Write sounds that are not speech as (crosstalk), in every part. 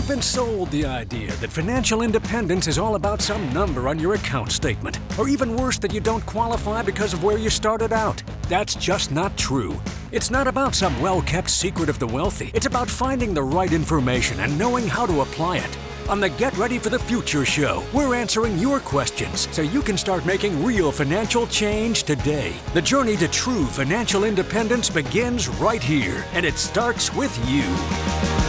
You've been sold the idea that financial independence is all about some number on your account statement, or even worse, that you don't qualify because of where you started out. That's just not true. It's not about some well kept secret of the wealthy, it's about finding the right information and knowing how to apply it. On the Get Ready for the Future show, we're answering your questions so you can start making real financial change today. The journey to true financial independence begins right here, and it starts with you.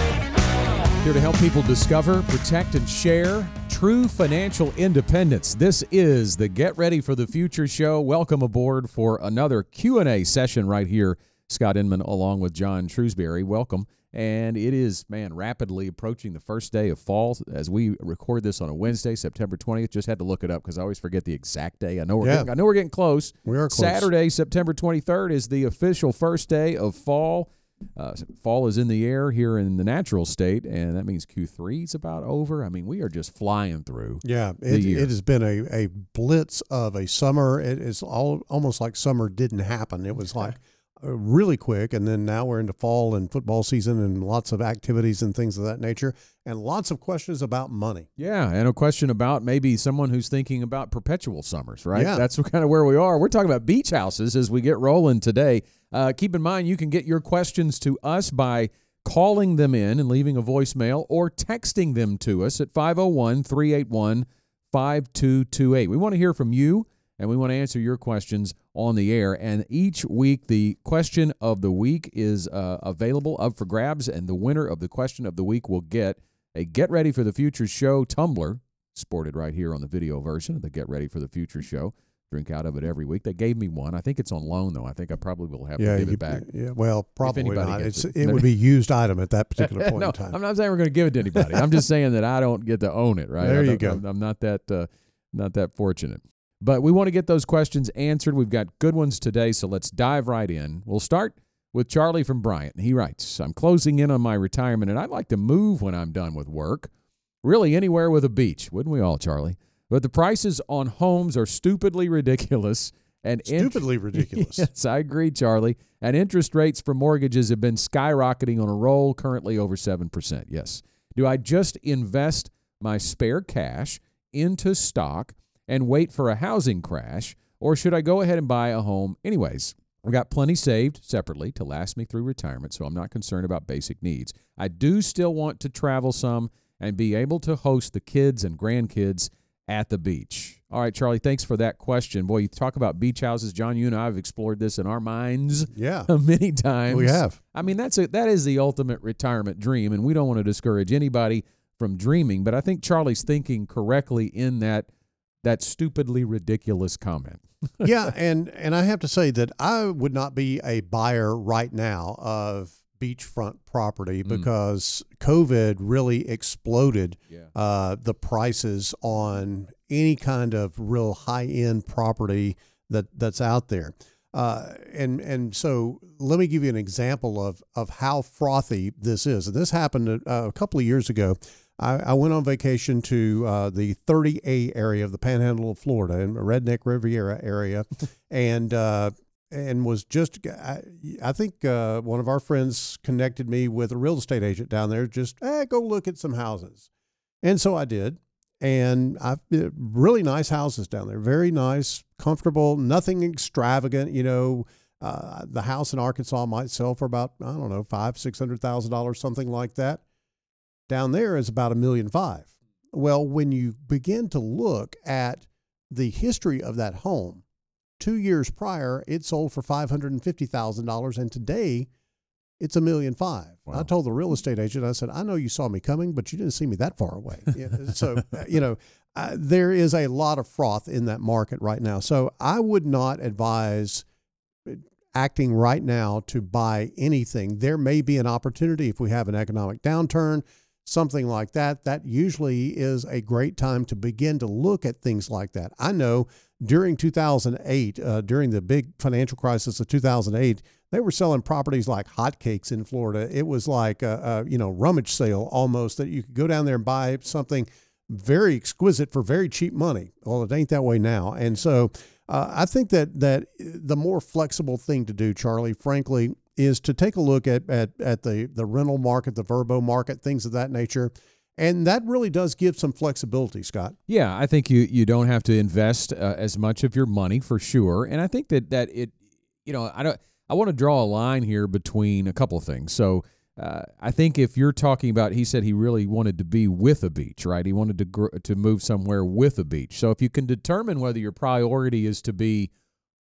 Here to help people discover, protect, and share true financial independence. This is the Get Ready for the Future show. Welcome aboard for another Q&A session right here. Scott Inman along with John Shrewsbury. Welcome and it is man rapidly approaching the first day of fall as we record this on a Wednesday, September 20th. Just had to look it up because I always forget the exact day. I know we're Yeah. getting, I know we're getting close. We are close. Saturday, September 23rd is the official first day of fall. Uh, fall is in the air here in the natural state, and that means Q3 is about over. I mean, we are just flying through. Yeah, it, it has been a, a blitz of a summer. It is all almost like summer didn't happen. It was like really quick, and then now we're into fall and football season and lots of activities and things of that nature, and lots of questions about money. Yeah, and a question about maybe someone who's thinking about perpetual summers, right? Yeah. That's (laughs) kind of where we are. We're talking about beach houses as we get rolling today. Uh, keep in mind, you can get your questions to us by calling them in and leaving a voicemail or texting them to us at 501 381 5228. We want to hear from you and we want to answer your questions on the air. And each week, the question of the week is uh, available up for grabs, and the winner of the question of the week will get a Get Ready for the Future show tumbler, sported right here on the video version of the Get Ready for the Future show. Drink out of it every week. They gave me one. I think it's on loan though. I think I probably will have yeah, to give you- it back. Yeah, well, probably not. It's, it. it would be used item at that particular (laughs) point no, in time. I'm not saying we're going to give it to anybody. I'm just saying that I don't get to own it. Right? There you go. I'm, I'm not that uh, not that fortunate. But we want to get those questions answered. We've got good ones today, so let's dive right in. We'll start with Charlie from Bryant. He writes, "I'm closing in on my retirement, and I'd like to move when I'm done with work. Really, anywhere with a beach, wouldn't we all, Charlie? But the prices on homes are stupidly ridiculous." And int- Stupidly ridiculous. (laughs) yes, I agree, Charlie. And interest rates for mortgages have been skyrocketing on a roll, currently over 7%. Yes. Do I just invest my spare cash into stock and wait for a housing crash, or should I go ahead and buy a home anyways? I've got plenty saved separately to last me through retirement, so I'm not concerned about basic needs. I do still want to travel some and be able to host the kids and grandkids at the beach. All right, Charlie, thanks for that question. Boy, you talk about beach houses. John, you and I have explored this in our minds yeah, (laughs) many times. we have. I mean, that's a, that is the ultimate retirement dream, and we don't want to discourage anybody from dreaming. But I think Charlie's thinking correctly in that that stupidly ridiculous comment. (laughs) yeah, and and I have to say that I would not be a buyer right now of beachfront property Mm. because COVID really exploded Yeah. uh, the prices on any kind of real high end property that that's out there. Uh, and and so let me give you an example of of how frothy this is. And this happened uh, a couple of years ago. I, I went on vacation to uh, the 30A area of the Panhandle of Florida in the Redneck Riviera area, (laughs) and uh, and was just I, I think uh, one of our friends connected me with a real estate agent down there. Just eh, go look at some houses, and so I did. And I've really nice houses down there, very nice, comfortable, nothing extravagant. You know, uh, the house in Arkansas might sell for about I don't know five, six hundred thousand dollars, something like that. Down there is about a million five. Well, when you begin to look at the history of that home, two years prior, it sold for five hundred and fifty thousand dollars, and today it's a million five. I told the real estate agent, I said, I know you saw me coming, but you didn't see me that far away. So, (laughs) uh, you know, uh, there is a lot of froth in that market right now. So I would not advise uh, acting right now to buy anything. There may be an opportunity if we have an economic downturn, something like that. That usually is a great time to begin to look at things like that. I know during 2008, uh, during the big financial crisis of 2008, they were selling properties like hotcakes in Florida. It was like a, a you know rummage sale almost that you could go down there and buy something very exquisite for very cheap money. Well, it ain't that way now, and so uh, I think that that the more flexible thing to do, Charlie, frankly, is to take a look at at, at the the rental market, the VRBO market, things of that nature, and that really does give some flexibility, Scott. Yeah, I think you you don't have to invest uh, as much of your money for sure, and I think that that it, you know, I don't. I want to draw a line here between a couple of things. So. Uh, I think if you're talking about, he said he really wanted to be with a beach, right? He wanted to gr- to move somewhere with a beach. So if you can determine whether your priority is to be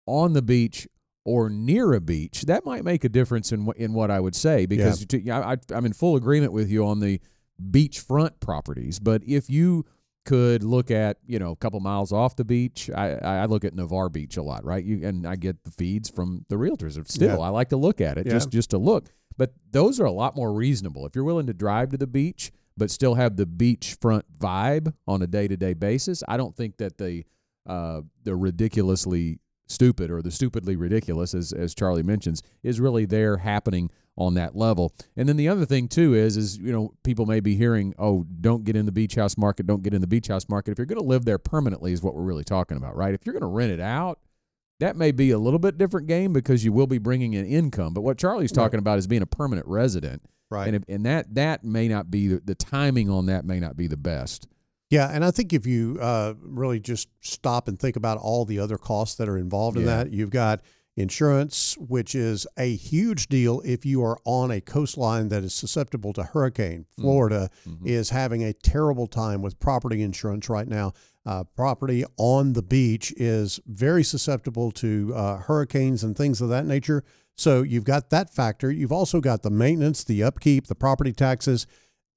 on the beach or near a beach, that might make a difference in in what I would say. Because yeah. to, I, I'm in full agreement with you on the beachfront properties. But if you could look at you know a couple miles off the beach. I, I look at Navarre Beach a lot, right? You and I get the feeds from the realtors. Still, yeah. I like to look at it yeah. just just to look. But those are a lot more reasonable if you're willing to drive to the beach, but still have the beachfront vibe on a day to day basis. I don't think that the uh, the ridiculously stupid or the stupidly ridiculous, as as Charlie mentions, is really there happening on that level. And then the other thing too is is you know people may be hearing, oh, don't get in the beach house market, don't get in the beach house market. If you're going to live there permanently, is what we're really talking about, right? If you're going to rent it out, that may be a little bit different game because you will be bringing in income. But what Charlie's talking right. about is being a permanent resident, right? And if, and that that may not be the, the timing on that may not be the best. Yeah, and I think if you uh, really just stop and think about all the other costs that are involved in yeah. that, you've got insurance, which is a huge deal if you are on a coastline that is susceptible to hurricane. Mm-hmm. Florida mm-hmm. is having a terrible time with property insurance right now. Uh, property on the beach is very susceptible to uh, hurricanes and things of that nature. So you've got that factor. You've also got the maintenance, the upkeep, the property taxes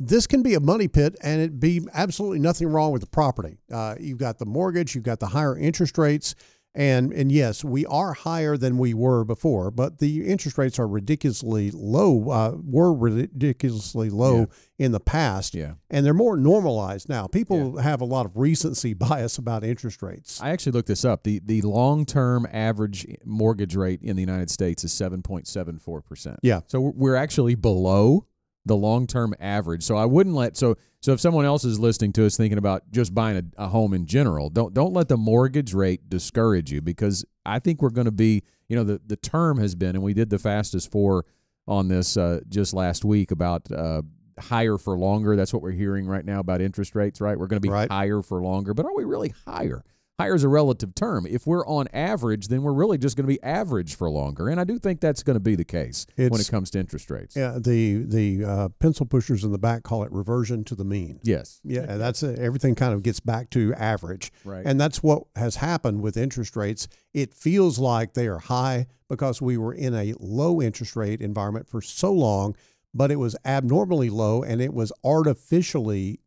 this can be a money pit and it be absolutely nothing wrong with the property. Uh, you've got the mortgage, you've got the higher interest rates. And, and yes, we are higher than we were before, but the interest rates are ridiculously low, uh, were ridiculously low yeah. in the past. Yeah. And they're more normalized now. People yeah. have a lot of recency (laughs) bias about interest rates. I actually looked this up. The, the long term average mortgage rate in the United States is 7.74%. Yeah. So we're actually below the long term average. So I wouldn't let so so if someone else is listening to us thinking about just buying a, a home in general, don't don't let the mortgage rate discourage you because I think we're going to be you know the the term has been and we did the fastest four on this uh, just last week about uh, higher for longer. That's what we're hearing right now about interest rates. Right, we're going to be right. higher for longer, but are we really higher? Higher is a relative term. If we're on average, then we're really just going to be average for longer, and I do think that's going to be the case it's, when it comes to interest rates. Yeah, the the uh, pencil pushers in the back call it reversion to the mean. Yes. Yeah, that's a, everything kind of gets back to average, right? And that's what has happened with interest rates. It feels like they are high because we were in a low interest rate environment for so long, but it was abnormally low and it was artificially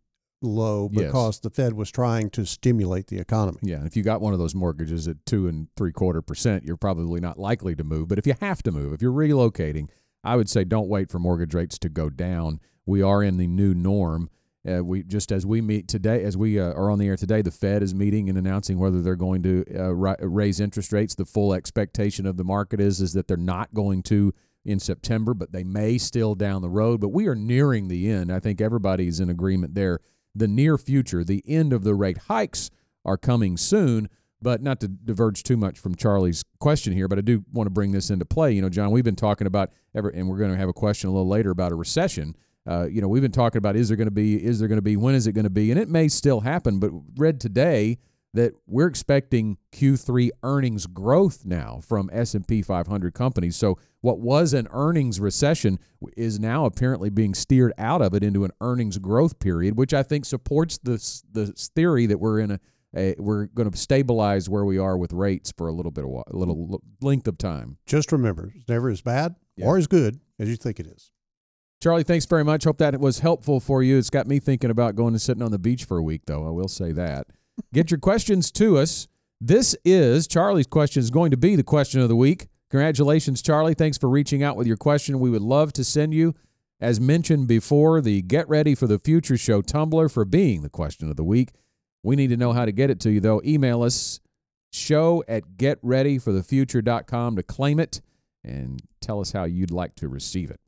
low because yes. the Fed was trying to stimulate the economy. Yeah, if you got one of those mortgages at two and three quarter percent, you're probably not likely to move. But if you have to move, if you're relocating, I would say don't wait for mortgage rates to go down. We are in the new norm. Uh, we just as we meet today, as we uh, are on the air today, the Fed is meeting and announcing whether they're going to uh, ri- raise interest rates. The full expectation of the market is is that they're not going to in September, but they may still down the road. But we are nearing the end. I think everybody's in agreement there the near future. The end of the rate hikes are coming soon. But not to diverge too much from Charlie's question here, but I do want to bring this into play. You know, John, we've been talking about ever, and we're going to have a question a little later about a recession. Uh, you know, we've been talking about is there going to be, is there going to be, when is it going to be, and it may still happen. But read today that we're expecting Q3 earnings growth now from S&P 500 companies. So what was an earnings recession is now apparently being steered out of it into an earnings growth period, which I think supports this the theory that we're in a, a we're going to stabilize where we are with rates for a little bit of a little length of time. Just remember, it's never as bad yeah. or as good as you think it is. Charlie, thanks very much. Hope that was helpful for you. It's got me thinking about going and sitting on the beach for a week, though. I will say that. (laughs) Get your questions to us. This is Charlie's question is going to be the question of the week. Congratulations, Charlie. Thanks for reaching out with your question. We would love to send you, as mentioned before, the Get Ready for the Future Show tumbler for being the question of the week. We need to know how to get it to you, though. Email us show at getreadyforthefuture.com to claim it and tell us how you'd like to receive it.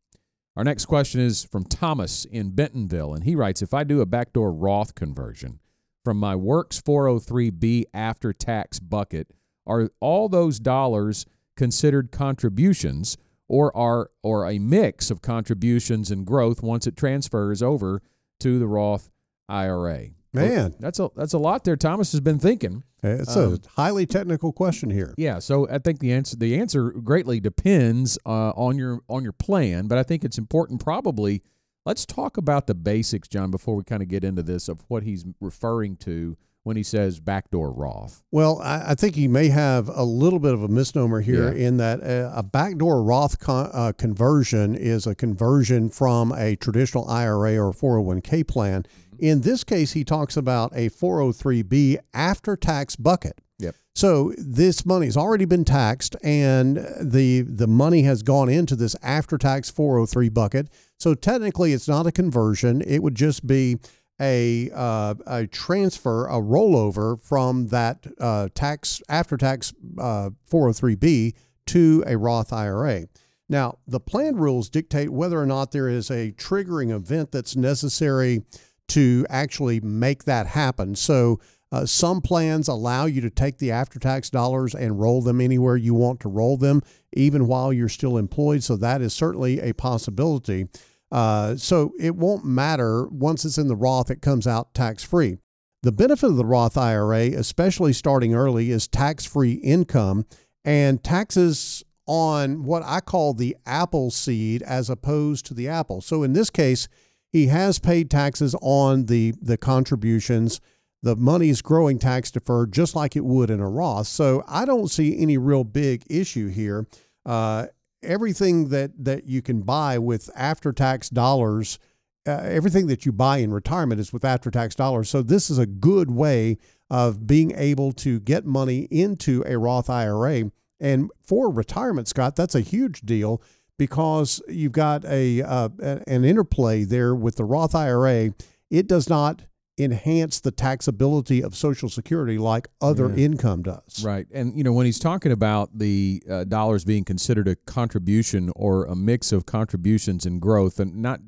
Our next question is from Thomas in Bentonville, and he writes If I do a backdoor Roth conversion, from my Works 403b after tax bucket, are all those dollars considered contributions or are or a mix of contributions and growth once it transfers over to the Roth IRA. Man, that's a that's a lot there. Thomas has been thinking. It's um, a highly technical question here. Yeah, so I think the answer the answer greatly depends uh, on your on your plan, but I think it's important probably. Let's talk about the basics, John, before we kind of get into this of what he's referring to when he says backdoor Roth? Well, I, I, think he may have a little bit of a misnomer here yeah. in that a, a backdoor Roth con, uh, conversion is a conversion from a traditional IRA or 401k plan. Mm-hmm. In this case, he talks about a 403b after tax bucket. Yep. So this money's already been taxed, and the the money has gone into this after tax 403 bucket. So technically, it's not a conversion. It would just be a uh, a transfer, a rollover from that uh, tax after tax uh, 403b to a Roth IRA. Now, the plan rules dictate whether or not there is a triggering event that's necessary to actually make that happen. So, uh, some plans allow you to take the after tax dollars and roll them anywhere you want to roll them, even while you're still employed. So, that is certainly a possibility. Uh, so it won't matter once it's in the Roth, it comes out tax free. The benefit of the Roth IRA, especially starting early, is tax free income and taxes on what I call the apple seed as opposed to the apple. So in this case, he has paid taxes on the, the contributions. The money is growing tax deferred just like it would in a Roth. So I don't see any real big issue here. Uh, everything that that you can buy with after tax dollars uh, everything that you buy in retirement is with after tax dollars. So this is a good way of being able to get money into a Roth IRA and for retirement Scott that's a huge deal because you've got a uh, an interplay there with the Roth IRA it does not enhance the taxability of Social Security like other yeah. income does. Right. And, you know, when he's talking about the uh, dollars being considered a contribution or a mix of contributions and growth, and not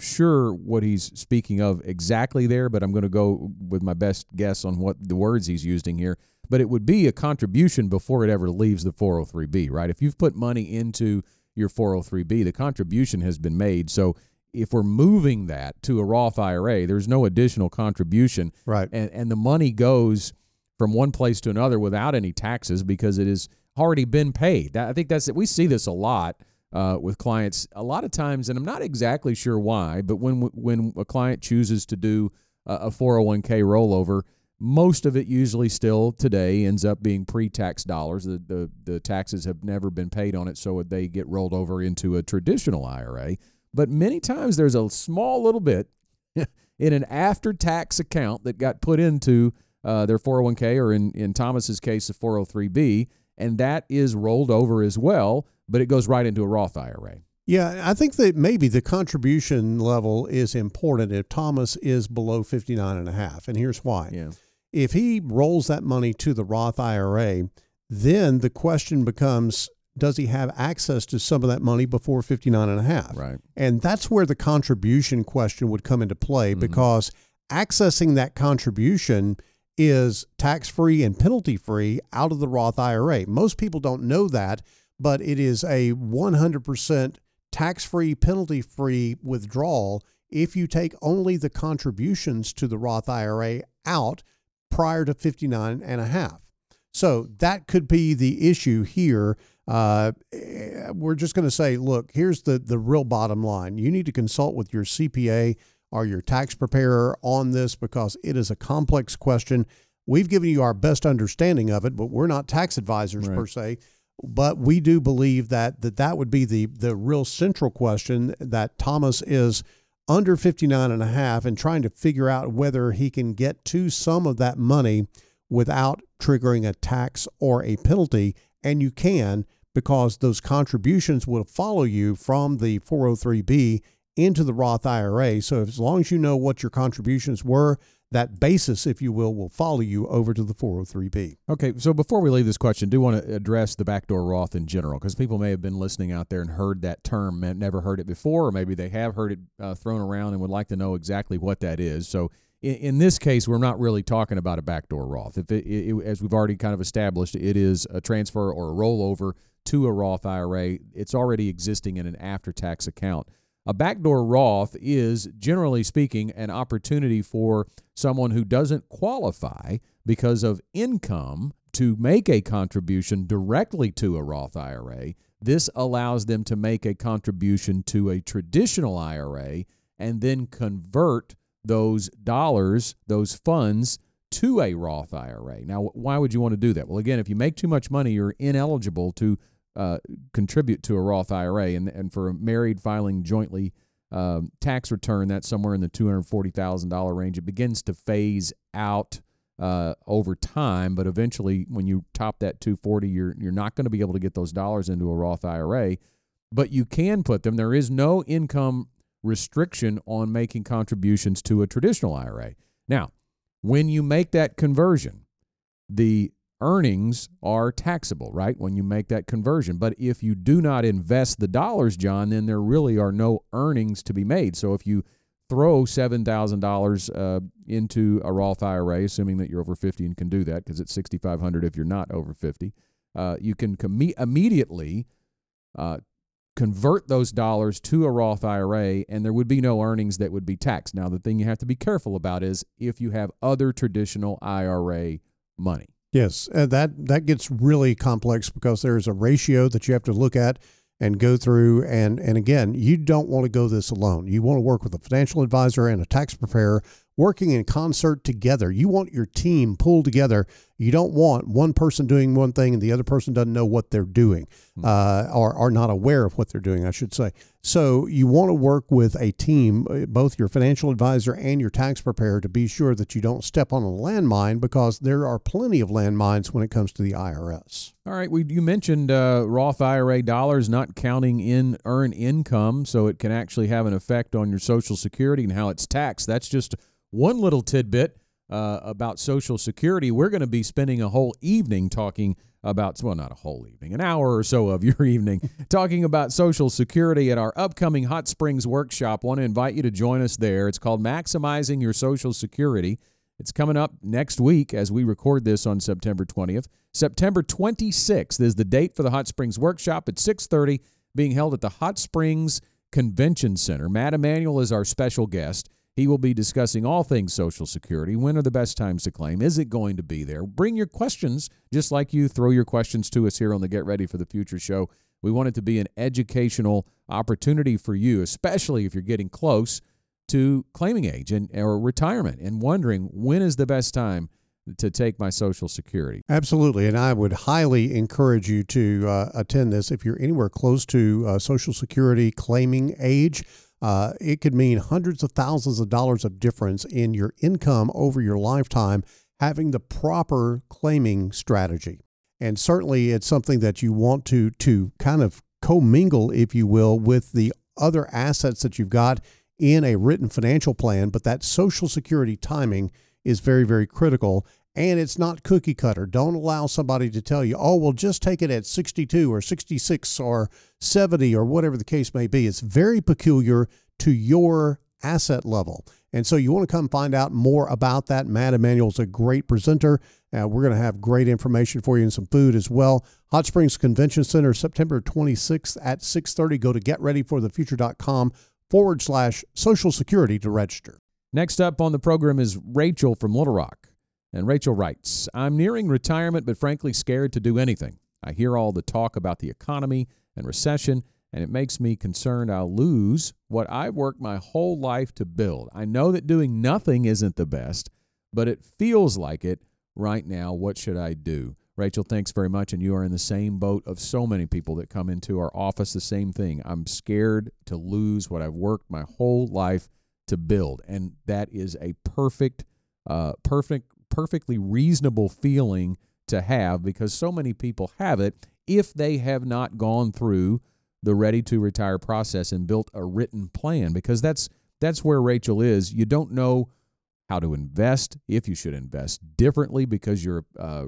sure what he's speaking of exactly there, but I'm going to go with my best guess on what the words he's using here. But it would be a contribution before it ever leaves the 403B, right? If you've put money into your 403B, the contribution has been made. So if we're moving that to a Roth IRA, there's no additional contribution. Right. And, and the money goes from one place to another without any taxes because it has already been paid. I think that's it. We see this a lot uh, with clients a lot of times, and I'm not exactly sure why, but when when a client chooses to do a 401k rollover, most of it usually still today ends up being pre-tax dollars. The, the the taxes have never been paid on it, so they get rolled over into a traditional IRA. But many times there's a small little bit (laughs) in an after tax account that got put into uh, their 401k or in, in Thomas's case, the 403b, and that is rolled over as well, but it goes right into a Roth IRA. Yeah, I think that maybe the contribution level is important if Thomas is below 59 and a half. And here's why. Yeah. If he rolls that money to the Roth IRA, then the question becomes does he have access to some of that money before 59 and a half? Right. And that's where the contribution question would come into play mm-hmm. because accessing that contribution is tax free and penalty free out of the Roth IRA. Most people don't know that, but it is a 100% tax free, penalty free withdrawal if you take only the contributions to the Roth IRA out prior to 59 and a half. So that could be the issue here uh, we're just going to say, look, here's the the real bottom line. You need to consult with your CPA or your tax preparer on this because it is a complex question. We've given you our best understanding of it, but we're not tax advisors right. per se. But we do believe that that, that would be the the real central question that Thomas is under 59 and a half and trying to figure out whether he can get to some of that money without triggering a tax or a penalty and you can because those contributions will follow you from the 403b into the Roth IRA. So as long as you know what your contributions were, that basis, if you will, will follow you over to the 403b. Okay, so before we leave this question, I do want to address the backdoor Roth in general because people may have been listening out there and heard that term, and never heard it before, or maybe they have heard it uh, thrown around and would like to know exactly what that is. So in, in this case, we're not really talking about a backdoor Roth. If it, it, as we've already kind of established, it is a transfer or a rollover to a Roth IRA. It's already existing in an after-tax account. A backdoor Roth is, generally speaking, an opportunity for someone who doesn't qualify because of income to make a contribution directly to a Roth IRA. This allows them to make a contribution to a traditional IRA and then convert those dollars, those funds, to a Roth IRA. Now, why would you want to do that? Well, again, if you make too much money, you're ineligible to uh, contribute to a Roth IRA. And, and for a married filing jointly um, tax return, that's somewhere in the $240,000 range. It begins to phase out uh, over time, but eventually, when you top that 240, you're you're not going to be able to get those dollars into a Roth IRA, but you can put them. There is no income restriction on making contributions to a traditional IRA. Now, when you make that conversion, the earnings are taxable, right? When you make that conversion. But if you do not invest the dollars, John, then there really are no earnings to be made. So if you throw $7,000 uh, into a Roth IRA, assuming that you're over 50 and can do that because it's 6500 if you're not over 50, uh, you can com- immediately uh, convert those dollars to a Roth IRA and there would be no earnings that would be taxed. Now, the thing you have to be careful about is if you have other traditional IRA money. Yes, and that that gets really complex because there's a ratio that you have to look at and go through and and again, you don't want to go this alone. You want to work with a financial advisor and a tax preparer working in concert together. You want your team pulled together. You don't want one person doing one thing and the other person doesn't know what they're doing hmm. uh, or are not aware of what they're doing, I should say. So you want to work with a team, uh, both your financial advisor and your tax preparer, to be sure that you don't step on a landmine because there are plenty of landmines when it comes to the IRS. All right, we, you mentioned uh, Roth IRA dollars not counting in earned income, so it can actually have an effect on your Social Security and how it's taxed. That's just one little tidbit uh, about Social Security. We're going to be spending a whole evening talking about, well, not a whole evening, an hour or so of (laughs) your evening, talking about Social Security at our upcoming Hot Springs workshop. want to invite you to join us there. It's called Maximizing Your Social Security. It's coming up next week as we record this on September 20th. September 26th is the date for the Hot Springs workshop at 6:30 being held at the Hot Springs Convention Center. Matt Emanuel is our special guest. He will be discussing all things Social Security. When are the best times to claim? Is it going to be there? Bring your questions, just like you throw your questions to us here on the Get Ready for the Future show. We want it to be an educational opportunity for you, especially if you're getting close to claiming age and or retirement and wondering when is the best time to take my Social Security. Absolutely, and I would highly encourage you to uh, attend this if you're anywhere close to uh, Social Security claiming age. Uh, it could mean hundreds of thousands of dollars of difference in your income over your lifetime having the proper claiming strategy. And certainly it's something that you want to to kind of commingle, if you will, with the other assets that you've got in a written financial plan. But that Social Security timing is very, very critical. And it's not cookie cutter. Don't allow somebody to tell you, oh, well, just take it at 62 or 66 or 70 or whatever the case may be. It's very peculiar to your asset level. And so you want to come find out more about that. Matt Emanuel is a great presenter. Uh, we're going to have great information for you and some food as well. Hot Springs Convention Center, September 26th at 6.30. Go to getreadyforthefuture.com forward slash social security to register. Next up on the program is Rachel from Little Rock. And Rachel writes, I'm nearing retirement, but frankly scared to do anything. I hear all the talk about the economy and recession, and it makes me concerned I'll lose what I've worked my whole life to build. I know that doing nothing isn't the best, but it feels like it right now. What should I do? Rachel, thanks very much. And you are in the same boat of so many people that come into our office, the same thing. I'm scared to lose what I've worked my whole life to build. And that is a perfect, uh, perfect perfectly reasonable feeling to have because so many people have it if they have not gone through the ready to retire process and built a written plan because that's that's where Rachel is. You don't know how to invest, if you should invest differently because you're uh,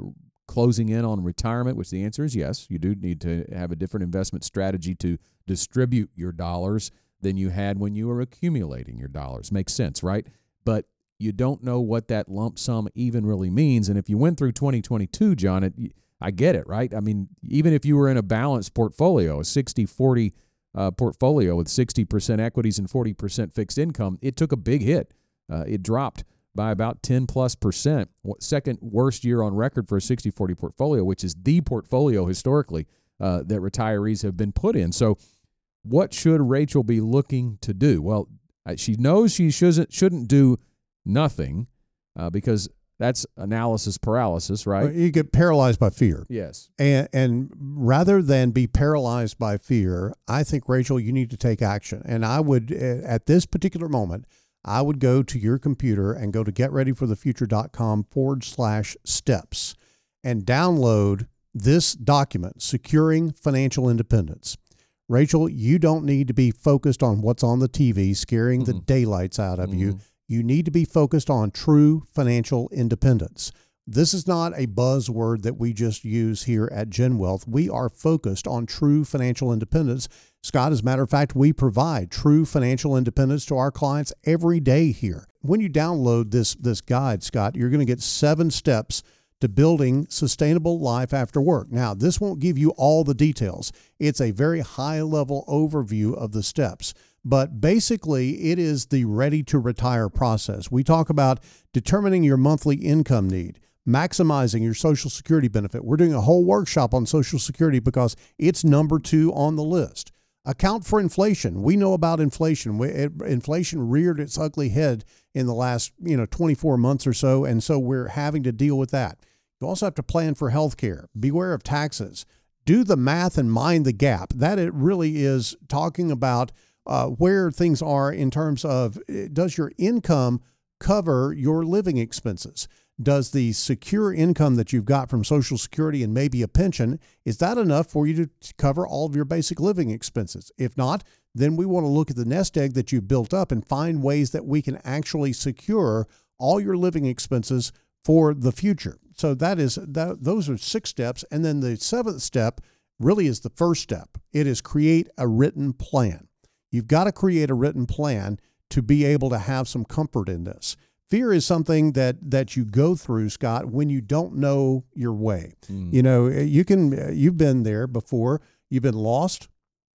closing in on retirement, which the answer is yes. You do need to have a different investment strategy to distribute your dollars than you had when you were accumulating your dollars. Makes sense, right? But you don't know what that lump sum even really means. And if you went through 2022, John, it, I get it, right? I mean, even if you were in a balanced portfolio, a 60 40 uh, portfolio with 60% equities and 40% fixed income, it took a big hit. Uh, it dropped by about 10 plus percent. Second worst year on record for a 60 40 portfolio, which is the portfolio historically uh, that retirees have been put in. So, what should Rachel be looking to do? Well, she knows she shouldn't shouldn't do nothing uh, because that's analysis paralysis, right? You get paralyzed by fear. Yes. And and rather than be paralyzed by fear, I think Rachel, you need to take action. And I would at this particular moment, I would go to your computer and go to getreadyforthefuture.com forward slash steps and download this document, Securing Financial Independence. Rachel, you don't need to be focused on what's on the TV, scaring mm-hmm. the daylights out of mm-hmm. you. You need to be focused on true financial independence. This is not a buzzword that we just use here at Gen Wealth. We are focused on true financial independence. Scott, as a matter of fact, we provide true financial independence to our clients every day here. When you download this, this guide, Scott, you're going to get seven steps to building sustainable life after work. Now, this won't give you all the details. It's a very high level overview of the steps. But basically, it is the ready to retire process. We talk about determining your monthly income need, maximizing your Social Security benefit. We're doing a whole workshop on Social Security because it's number two on the list. Account for inflation. We know about inflation. inflation reared its ugly head in the last, you know, 24 months or so, and so we're having to deal with that. You also have to plan for health care. Beware of taxes. Do the math and mind the gap. That it really is talking about uh, where things are in terms of eh, does your income cover your living expenses? Does the secure income that you've got from Social Security and maybe a pension, is that enough for you to cover all of your basic living expenses? If not, then we want to look at the nest egg that you've built up and find ways that we can actually secure all your living expenses for the future. So that is that those are six steps and then the seventh step really is the first step. It is create a written plan. You've got to create a written plan to be able to have some comfort in this. Fear is something that that you go through, Scott, when you don't know your way. Mm. You know, you can you've been there before. You've been lost,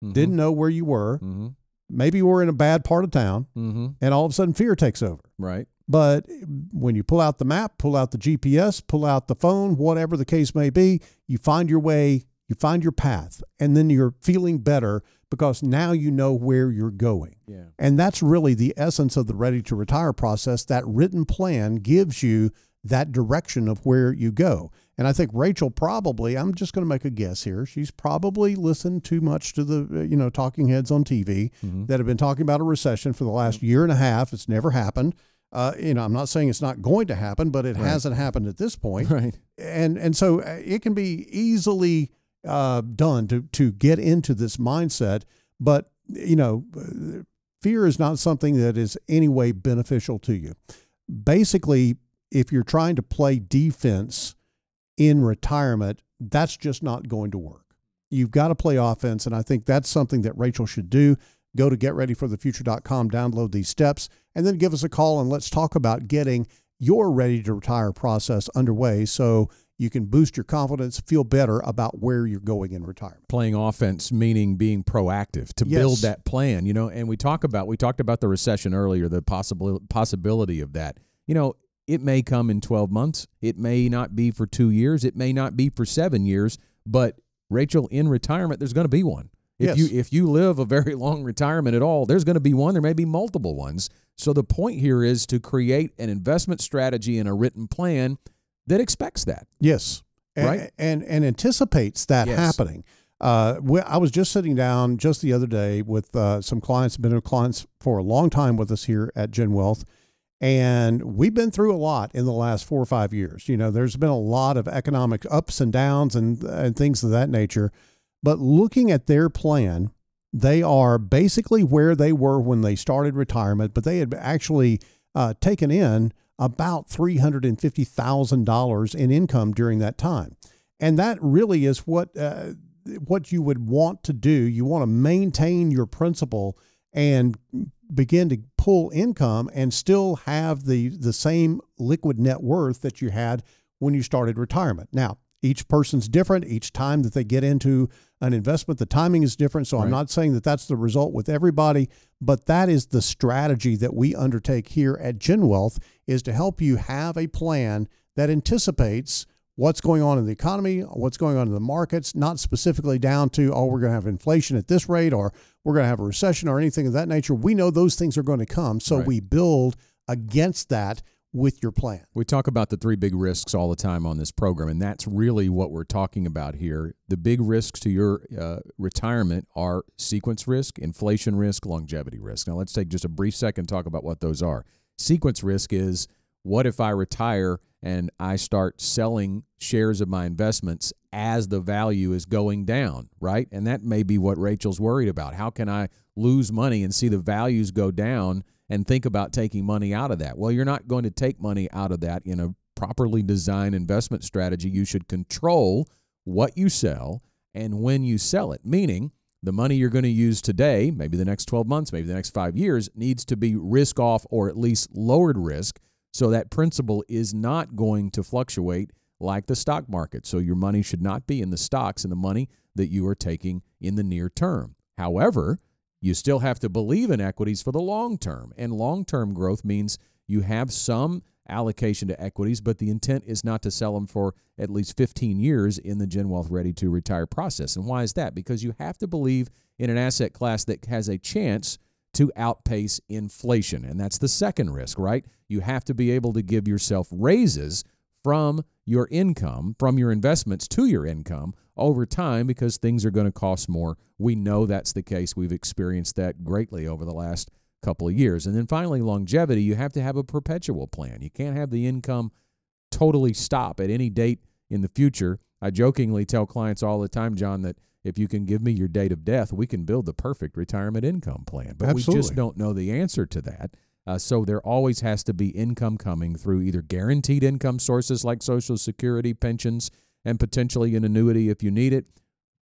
mm-hmm. didn't know where you were. Mm-hmm. Maybe you were in a bad part of town, mm-hmm. and all of a sudden fear takes over. Right. But when you pull out the map, pull out the GPS, pull out the phone, whatever the case may be, you find your way, you find your path, and then you're feeling better because now you know where you're going. Yeah. And that's really the essence of the ready to retire process. That written plan gives you that direction of where you go. And I think Rachel probably, I'm just going to make a guess here, she's probably listened too much to the, uh, you know, talking heads on TV mm-hmm. that have been talking about a recession for the last year and a half. It's never happened. Uh, you know, I'm not saying it's not going to happen, but it right. hasn't happened at this point. (laughs) Right. And and so uh, it can be easily uh, done to to get into this mindset. But you know, fear is not something that is any way beneficial to you. Basically, if you're trying to play defense in retirement, that's just not going to work. You've got to play offense, and I think that's something that Rachel should do. Go to getreadyforthefuture.com, download these steps, and then give us a call and let's talk about getting your ready to retire process underway so you can boost your confidence, feel better about where you're going in retirement. Playing offense meaning being proactive to yes. build that plan, you know, and we talk about we talked about the recession earlier, the possible possibility of that. You know, it may come in 12 months, it may not be for 2 years, it may not be for 7 years, but Rachel in retirement there's going to be one. If yes. you if you live a very (laughs) long retirement at all, there's going to be one, there may be multiple ones. So the point here is to create an investment strategy and a written plan that expects that. Yes. Right. And and, and anticipates that yes. happening. Uh, I was just sitting down just the other day with uh, some clients, been with clients for a long time with us here at Gen Wealth. And we've been through a lot in the last four or five years. You know, there's been a lot of economic ups and downs and, and things of that nature. But looking at their plan, they are basically where they were when they started retirement, but they had actually uh, taken in about $350,000 in income during that time. And that really is what uh, what you would want to do. You want to maintain your principal and begin to pull income and still have the the same liquid net worth that you had when you started retirement. Now, each person's different. Each time that they get into an investment. The timing is different. So I'm not saying that that's the result with everybody, but that is the strategy that we undertake here at Gen Wealth is to help you have a plan that anticipates what's going on in the economy, what's going on in the markets, not specifically down to, oh, we're going to have inflation at this rate or we're going to have a recession or anything of that nature. We know those things are going to come. So Right. we build against that with your plan. We talk about the three big risks all the time on this program, and that's really what we're talking about here. The big risks to your uh, retirement are sequence risk, inflation risk, longevity risk. Now, let's take just a brief second talk about what those are. Sequence risk is what if I retire and I start selling shares of my investments as the value is going down, right? And that may be what Rachel's worried about. How can I lose money and see the values go down and think about taking money out of that? Well, you're not going to take money out of that in a properly designed investment strategy. You should control what you sell and when you sell it, meaning the money you're going to use today, maybe the next 12 months, maybe the next five years, needs to be risk off or at least lowered risk so that principal is not going to fluctuate like the stock market. So your money should not be in the stocks and the money that you are taking in the near term. However, you still have to believe in equities for the long term. And long term growth means you have some allocation to equities, but the intent is not to sell them for at least 15 years in the Gen Wealth Ready to Retire process. And why is that? Because you have to believe in an asset class that has a chance to outpace inflation. And that's the second risk, right? You have to be able to give yourself raises from your income, from your investments to your income over time because things are going to cost more. We know that's the case. We've experienced that greatly over the last couple of years. And then finally, longevity, you have to have a perpetual plan. You can't have the income totally stop at any date in the future. I jokingly tell clients all the time, John, that if you can give me your date of death, we can build the perfect retirement income plan. But we just don't know the answer to that. Uh, so there always has to be income coming through either guaranteed income sources like Social Security, pensions, and potentially an annuity if you need it,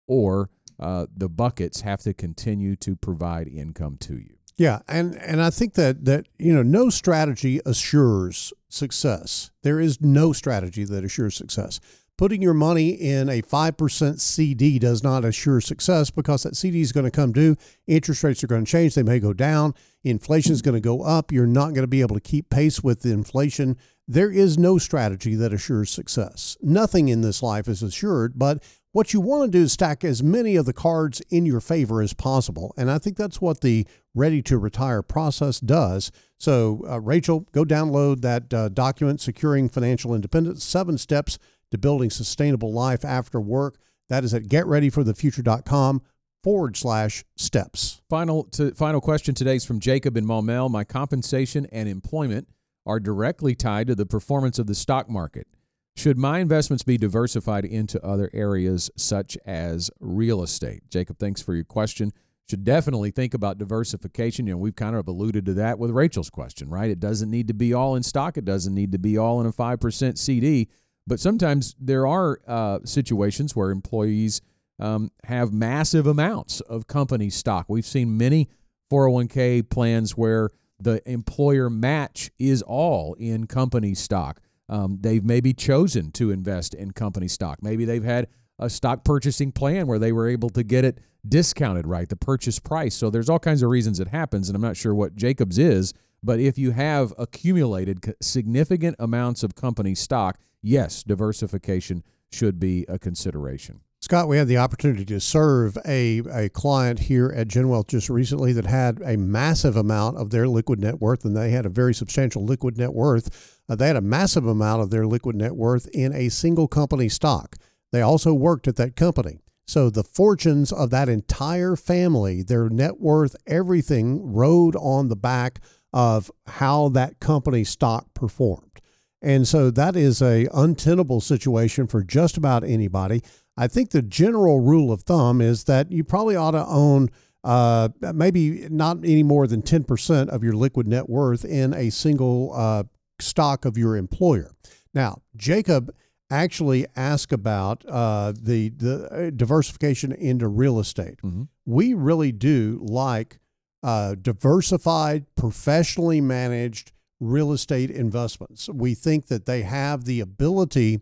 or uh, the buckets have to continue to provide income to you. Yeah, and and I think that that you know no strategy assures success. There is no strategy that assures success. Putting your money in a 5% CD does not assure success because that CD is going to come due. Interest rates are going to change. They may go down. Inflation is going to go up. You're not going to be able to keep pace with the inflation. There is no strategy that assures success. Nothing in this life is assured, but what you want to do is stack as many of the cards in your favor as possible. And I think that's what the ready to retire process does. So, uh, Rachel, go download that uh, document, Securing Financial Independence Seven Steps to Building Sustainable Life After Work. That is at getreadyforthefuture.com forward slash steps. Final to, final question today is from Jacob in Maumelle. My compensation and employment are directly tied to the performance of the stock market. Should my investments be diversified into other areas such as real estate? Jacob, thanks for your question. Should definitely think about diversification. You know, we've kind of alluded to that with Rachel's question, right? It doesn't need to be all in stock. It doesn't need to be all in a 5% CD. But sometimes there are uh, situations where employees um, have massive amounts of company stock. We've seen many 401k plans where the employer match is all in company stock. Um, they've maybe chosen to invest in company stock. Maybe they've had a stock purchasing plan where they were able to get it discounted, right? The purchase price. So there's all kinds of reasons it happens, and I'm not sure what Jacobs is, but if you have accumulated significant amounts of company stock, yes, diversification should be a consideration. Scott, we had the opportunity to serve a, a client here at GenWealth just recently that had a massive amount of their liquid net worth, and they had a very substantial liquid net worth. Uh, they had a massive amount of their liquid net worth in a single company stock. They also worked at that company. So the fortunes of that entire family, their net worth, everything rode on the back of how that company stock performed. And so that is a untenable situation for just about anybody. I think the general rule of thumb is that you probably ought to own uh, maybe not any more than 10% of your liquid net worth in a single uh, stock of your employer. Now, Jacob actually asked about uh, the, the uh, diversification into real estate. Mhm. We really do like uh, diversified, professionally managed real estate investments. We think that they have the ability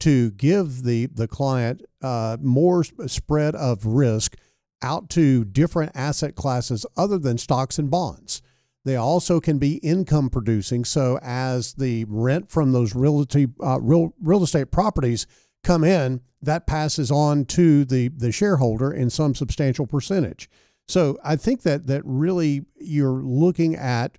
to give the the client uh, more spread of risk out to different asset classes other than stocks and bonds. They also can be income producing. So as the rent from those realty, uh, real real estate properties come in, that passes on to the the shareholder in some substantial percentage. So I think that that really you're looking at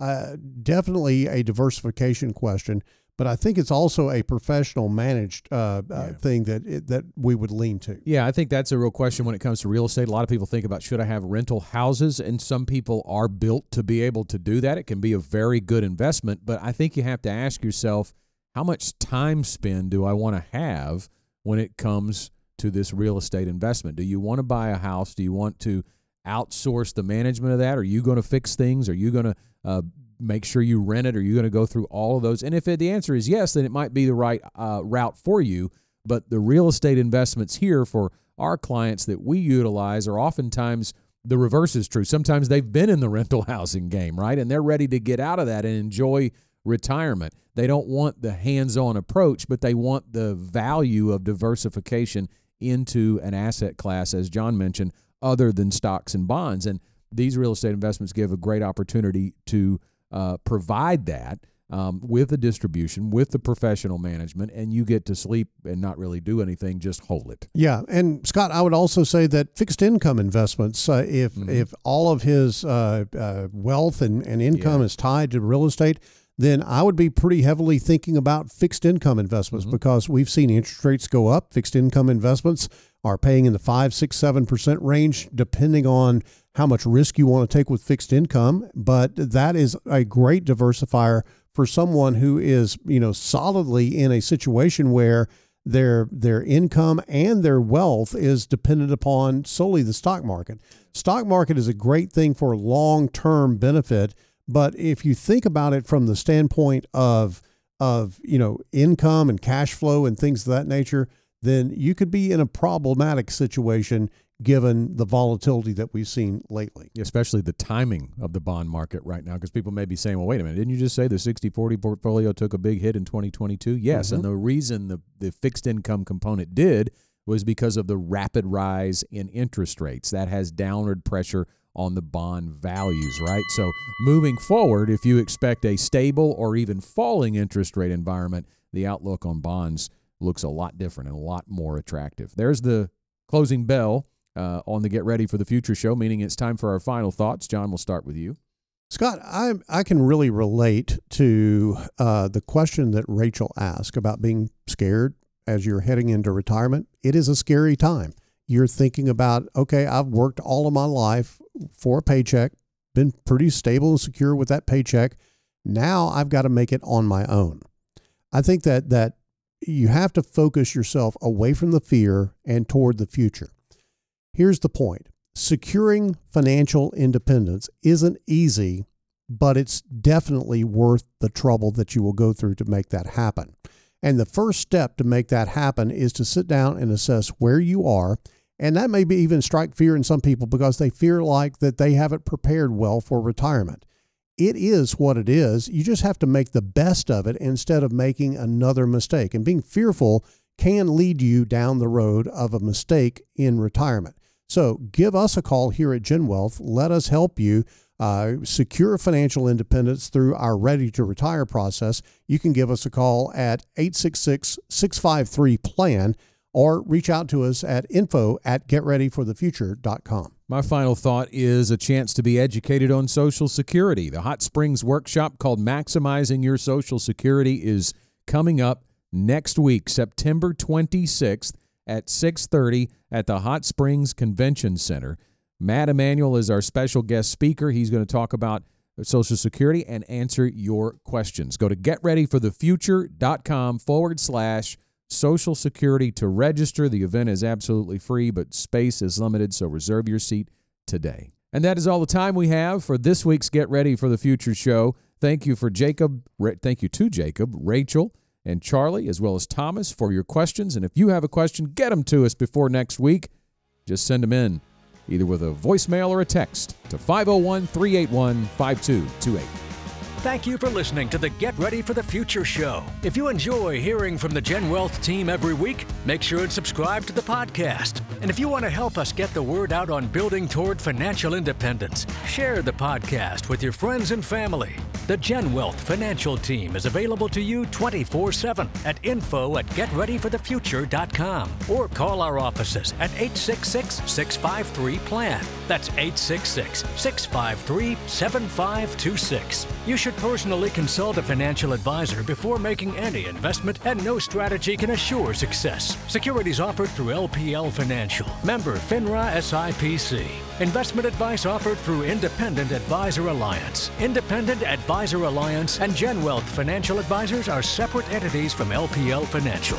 uh, definitely a diversification question, but I think it's also a professional managed uh, uh yeah. uh, thing that it, that we would lean to. Yeah, I think that's a real question when it comes to real estate. A lot of people think about should I have rental houses, and some people are built to be able to do that. It can be a very good investment, but I think you have to ask yourself how much time spend do I want to have when it comes to this real estate investment? Do you want to buy a house? Do you want to outsource the management of that? Are you going to fix things? Are you going to uh, make sure you rent it? Are you going to go through all of those? And if it, the answer is yes, then it might be the right uh, route for you. But the real estate investments here for our clients that we utilize are oftentimes the reverse is true. Sometimes they've been in the (laughs) rental housing game, right? And they're ready to get out of that and enjoy retirement. They don't want the hands on approach, but they want the value of diversification into an asset class, as John mentioned, other than stocks and bonds. And these real estate investments give a great opportunity to uh, provide that um, with the distribution, with the professional management, and you get to sleep and not really do anything, just hold it. Yeah, and Scott, I would also say that fixed income investments, uh, if mm-hmm. if all of his uh, uh wealth and, and income yeah. is tied to real estate, then I would be pretty heavily thinking about fixed income investments mm-hmm. because we've seen interest rates go up. Fixed income investments are paying in the five, six, seven percent range, depending on how much risk you want to take with fixed income. But that is a great diversifier for someone who is, you know, solidly in a situation where their their income and their wealth is dependent upon solely the stock market. Stock market is a great thing for long-term benefit, but if you think about it from the standpoint of of, you know, income and cash flow and things of that nature, then you could be in a problematic situation given the volatility that we've seen lately. Especially the timing of the bond market right now, because people may be saying, well, wait a minute, didn't you just say the 60 40 portfolio took a big hit in 2022? Yes. Mm-hmm. And the reason the, the fixed income component did was because of the rapid rise in interest rates. That has downward pressure on the bond values, right? So moving forward, if you expect a stable or even falling interest rate environment, the outlook on bonds looks a lot different and a lot more attractive. There's the closing bell uh, on the Get Ready for the Future show, meaning it's time for our final thoughts. John, we'll start with you. Scott, I I can really relate to uh, the question that Rachel asked about being scared as you're heading into retirement. It is a scary time. You're thinking about, okay, I've worked all of my life for a paycheck, been pretty stable and secure with that paycheck. Now I've got to make it on my own. I think that that you have to focus yourself away from the fear and toward the future. Here's the point securing financial independence isn't easy, but it's definitely worth the trouble that you will go through to make that happen. And the first step to make that happen is to sit down and assess where you are. And that may be even strike fear in some people because they fear like that they haven't prepared well for retirement it is what it is. You just have to make the best of it instead of making another mistake. And being fearful can lead you down the road of a mistake in retirement. So give us a call here at Gen Wealth. Let us help you uh, secure financial independence through our ready to retire process. You can give us a call at 866 653 PLAN or reach out to us at info at getreadyforthefuture.com. My final thought is a chance to be educated on Social Security. The Hot Springs workshop called Maximizing Your Social Security is coming up next week, September 26th at 6:30 at the Hot Springs Convention Center. Matt Emanuel is our special guest speaker. He's going to talk about Social Security and answer your questions. Go to getreadyforthefuture.com forward slash Social Security to register. The event is absolutely free, but space is limited, so reserve your seat today. And that is all the time we have for this week's Get Ready for the Future show. Thank you for Jacob. Thank you to Jacob, Rachel, and Charlie, as well as Thomas, for your questions. And if you have a question, get them to us before next week. Just send them in, either with a voicemail or a text to 501 381 5228. Thank you for listening to the Get Ready for the Future show. If you enjoy hearing from the Gen Wealth team every week, make sure and subscribe to the podcast. And if you want to help us get the word out on building toward financial independence, share the podcast with your friends and family. The Gen Wealth financial team is available to you 24 7 at info at getreadyforthefuture.com or call our offices at 866 653 PLAN. That's 866 653 7526. You should personally consult a financial advisor before making any investment, and no strategy can assure success. Securities offered through LPL Financial, member FINRA SIPC. Investment advice offered through Independent Advisor Alliance. Independent Advisor Alliance and Gen Wealth Financial Advisors are separate entities from LPL Financial.